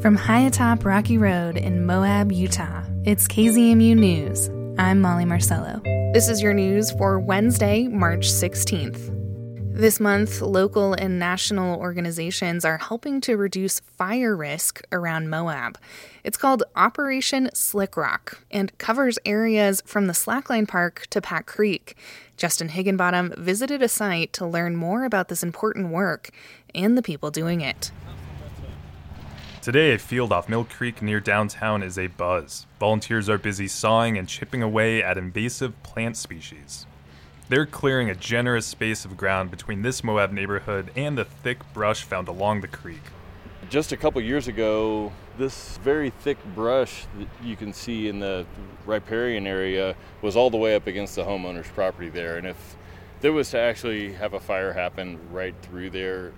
From high atop Rocky Road in Moab, Utah, it's KZMU News. I'm Molly Marcello. This is your news for Wednesday, March 16th. This month, local and national organizations are helping to reduce fire risk around Moab. It's called Operation Slick Rock and covers areas from the Slackline Park to Pack Creek. Justin Higginbottom visited a site to learn more about this important work and the people doing it. Today, a field off Mill Creek near downtown is a buzz. Volunteers are busy sawing and chipping away at invasive plant species. They're clearing a generous space of ground between this Moab neighborhood and the thick brush found along the creek. Just a couple years ago, this very thick brush that you can see in the riparian area was all the way up against the homeowner's property there. And if there was to actually have a fire happen right through there,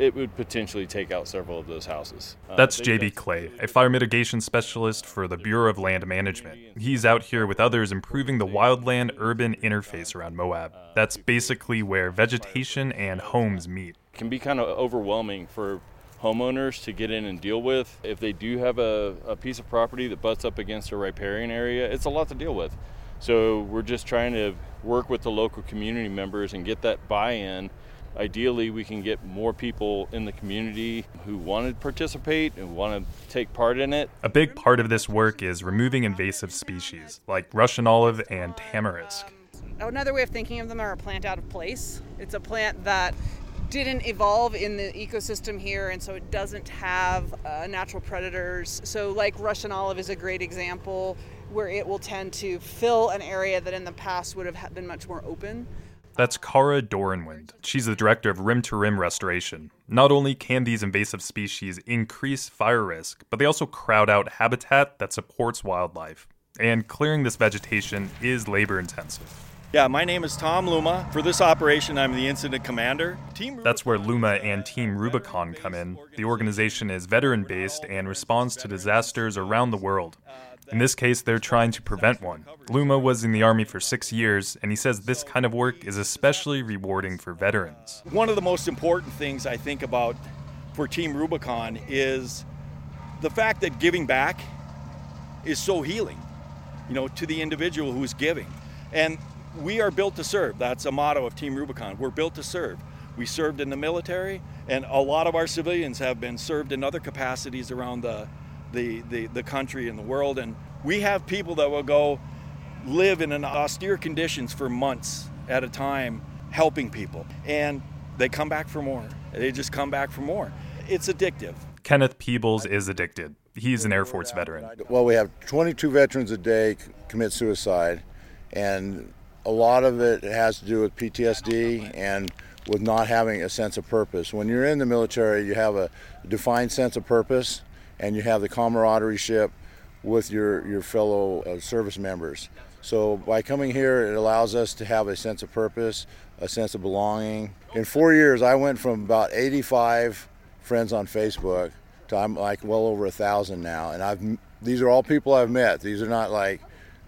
it would potentially take out several of those houses. Uh, that's JB Clay, a fire mitigation specialist for the Bureau of Land Management. He's out here with others improving the wildland urban interface around Moab. That's basically where vegetation and homes meet. It can be kind of overwhelming for homeowners to get in and deal with. If they do have a, a piece of property that butts up against a riparian area, it's a lot to deal with. So we're just trying to work with the local community members and get that buy in ideally we can get more people in the community who want to participate and want to take part in it. A big part of this work is removing invasive species like Russian olive and tamarisk. Um, another way of thinking of them are a plant out of place. It's a plant that didn't evolve in the ecosystem here and so it doesn't have uh, natural predators. So like Russian olive is a great example where it will tend to fill an area that in the past would have been much more open. That's Kara Dohrenwend. She's the director of Rim to Rim Restoration. Not only can these invasive species increase fire risk, but they also crowd out habitat that supports wildlife. And clearing this vegetation is labor intensive. Yeah, my name is Tom Luma. For this operation, I'm the incident commander. Team That's where Luma and Team Rubicon come in. The organization is veteran based and responds to disasters around the world. In this case, they're trying to prevent one. Luma was in the Army for six years, and he says this kind of work is especially rewarding for veterans. One of the most important things I think about for Team Rubicon is the fact that giving back is so healing, you know, to the individual who's giving. And we are built to serve. That's a motto of Team Rubicon. We're built to serve. We served in the military, and a lot of our civilians have been served in other capacities around the the, the, the country and the world. And we have people that will go live in an austere conditions for months at a time helping people. And they come back for more. They just come back for more. It's addictive. Kenneth Peebles is addicted. He's an Air Force veteran. Well, we have 22 veterans a day commit suicide, and a lot of it has to do with PTSD and with not having a sense of purpose. When you're in the military, you have a defined sense of purpose, and you have the camaraderie ship with your, your fellow uh, service members. So by coming here, it allows us to have a sense of purpose, a sense of belonging. In four years, I went from about 85 friends on Facebook to I'm like well over a thousand now, and I've these are all people I've met. These are not like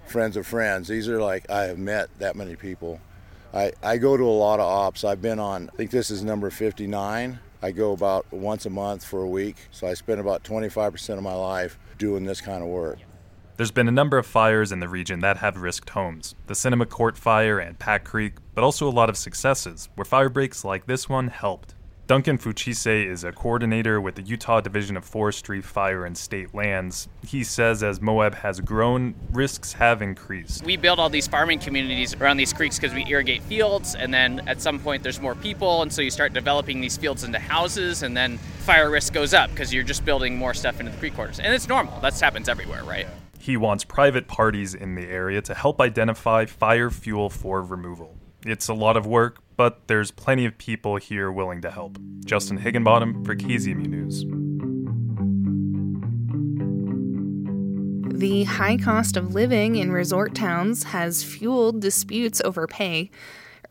friends of friends. These are like I have met that many people. I, I go to a lot of ops. I've been on, I think this is number 59. I go about once a month for a week, so I spend about 25% of my life doing this kind of work. There's been a number of fires in the region that have risked homes the Cinema Court fire and Pack Creek, but also a lot of successes where fire breaks like this one helped. Duncan Fuchise is a coordinator with the Utah Division of Forestry, Fire, and State Lands. He says as Moab has grown, risks have increased. We build all these farming communities around these creeks because we irrigate fields, and then at some point there's more people, and so you start developing these fields into houses, and then fire risk goes up because you're just building more stuff into the creek quarters. And it's normal, that happens everywhere, right? He wants private parties in the area to help identify fire fuel for removal. It's a lot of work, but there's plenty of people here willing to help. Justin Higginbottom for KZMU News. The high cost of living in resort towns has fueled disputes over pay.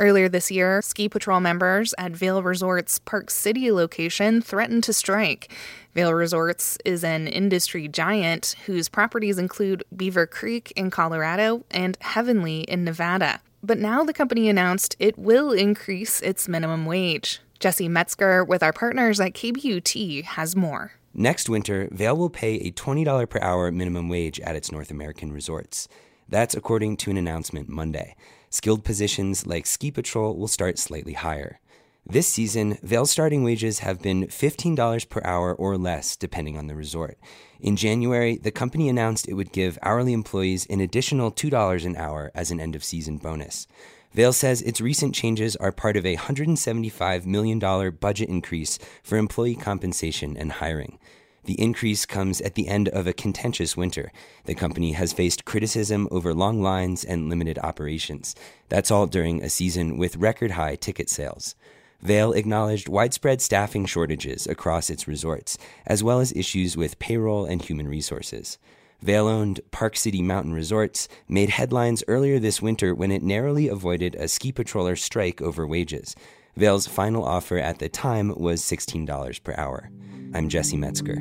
Earlier this year, ski patrol members at Vail Resorts Park City location threatened to strike. Vail Resorts is an industry giant whose properties include Beaver Creek in Colorado and Heavenly in Nevada. But now the company announced it will increase its minimum wage. Jesse Metzger with our partners at KBUT has more. Next winter, Vail will pay a $20 per hour minimum wage at its North American resorts. That's according to an announcement Monday. Skilled positions like ski patrol will start slightly higher. This season, Vail's starting wages have been $15 per hour or less, depending on the resort. In January, the company announced it would give hourly employees an additional $2 an hour as an end of season bonus. Vail says its recent changes are part of a $175 million budget increase for employee compensation and hiring. The increase comes at the end of a contentious winter. The company has faced criticism over long lines and limited operations. That's all during a season with record high ticket sales. Vail acknowledged widespread staffing shortages across its resorts, as well as issues with payroll and human resources. Vail owned Park City Mountain Resorts made headlines earlier this winter when it narrowly avoided a ski patroller strike over wages. Vail's final offer at the time was $16 per hour. I'm Jesse Metzger.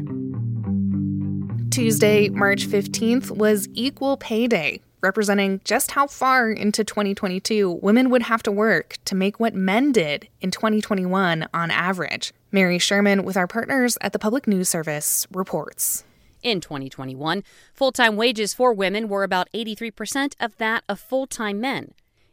Tuesday, March 15th was Equal Pay Day, representing just how far into 2022 women would have to work to make what men did in 2021 on average. Mary Sherman, with our partners at the Public News Service, reports. In 2021, full time wages for women were about 83% of that of full time men.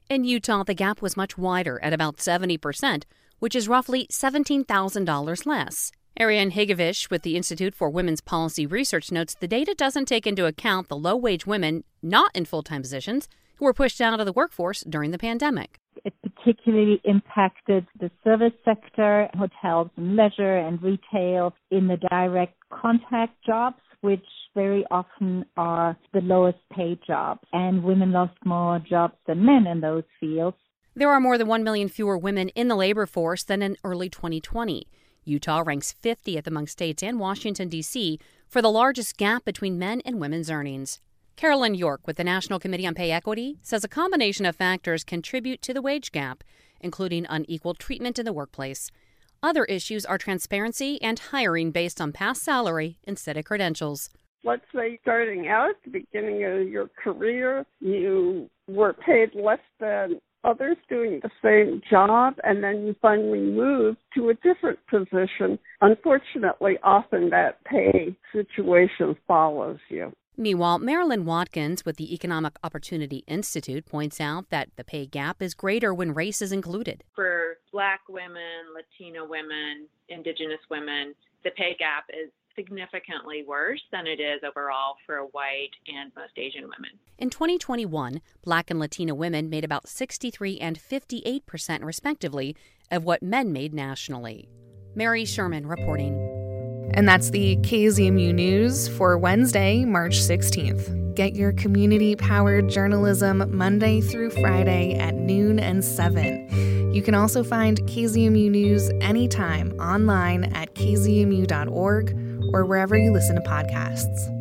In Utah, the gap was much wider at about 70%, which is roughly $17,000 less. Ariane Hegewisch with the Institute for Women's Policy Research notes the data doesn't take into account the low wage women not in full time positions who were pushed out of the workforce during the pandemic. It particularly impacted the service sector, hotels and leisure and retail in the direct contact jobs, which very often are the lowest paid jobs. And women lost more jobs than men in those fields. There are more than 1 million fewer women in the labor force than in early 2020. Utah ranks 50th among states and Washington, D.C. for the largest gap between men and women's earnings. Carolyn York with the National Committee on Pay Equity says a combination of factors contribute to the wage gap, including unequal treatment in the workplace. Other issues are transparency and hiring based on past salary instead of credentials. Let's say starting out at the beginning of your career, you were paid less than others doing the same job and then you finally move to a different position. Unfortunately, often that pay situation follows you. Meanwhile, Marilyn Watkins with the Economic Opportunity Institute points out that the pay gap is greater when race is included. For black women, Latino women, indigenous women, the pay gap is significantly worse than it is overall for white and most Asian women. In 2021, black and Latino women made about 63 and 58 percent, respectively, of what men made nationally. Mary Sherman reporting. And that's the KZMU News for Wednesday, March 16th. Get your community powered journalism Monday through Friday at noon and 7. You can also find KZMU News anytime online at kzmu.org or wherever you listen to podcasts.